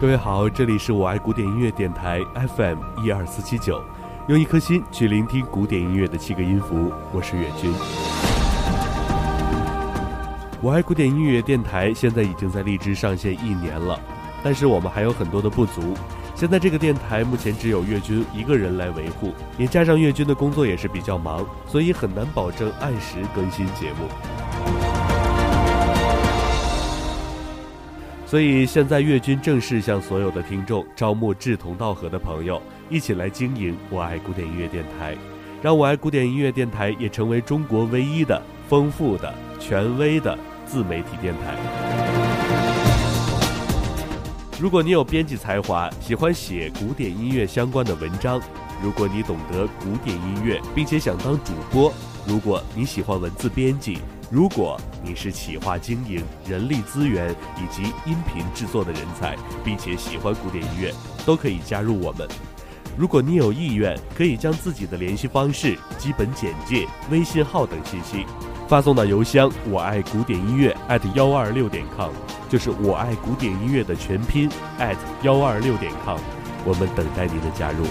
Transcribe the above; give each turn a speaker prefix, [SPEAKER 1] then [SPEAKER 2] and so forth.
[SPEAKER 1] 各位好，这里是我爱古典音乐电台 FM 一二四七九，用一颗心去聆听古典音乐的七个音符，我是岳军。我爱古典音乐电台现在已经在荔枝上线一年了，但是我们还有很多的不足。现在这个电台目前只有岳军一个人来维护，也加上岳军的工作也是比较忙，所以很难保证按时更新节目。所以现在岳军正式向所有的听众招募志同道合的朋友，一起来经营我爱古典音乐电台，让我爱古典音乐电台也成为中国唯一的丰富的、权威的自媒体电台。如果你有编辑才华，喜欢写古典音乐相关的文章；如果你懂得古典音乐，并且想当主播；如果你喜欢文字编辑。如果你是企划经营、人力资源以及音频制作的人才，并且喜欢古典音乐，都可以加入我们。如果你有意愿，可以将自己的联系方式、基本简介、微信号等信息发送到邮箱“我爱古典音乐艾特幺二六点 com”，就是“我爱古典音乐”的全拼艾特幺二六点 com。我们等待您的加入。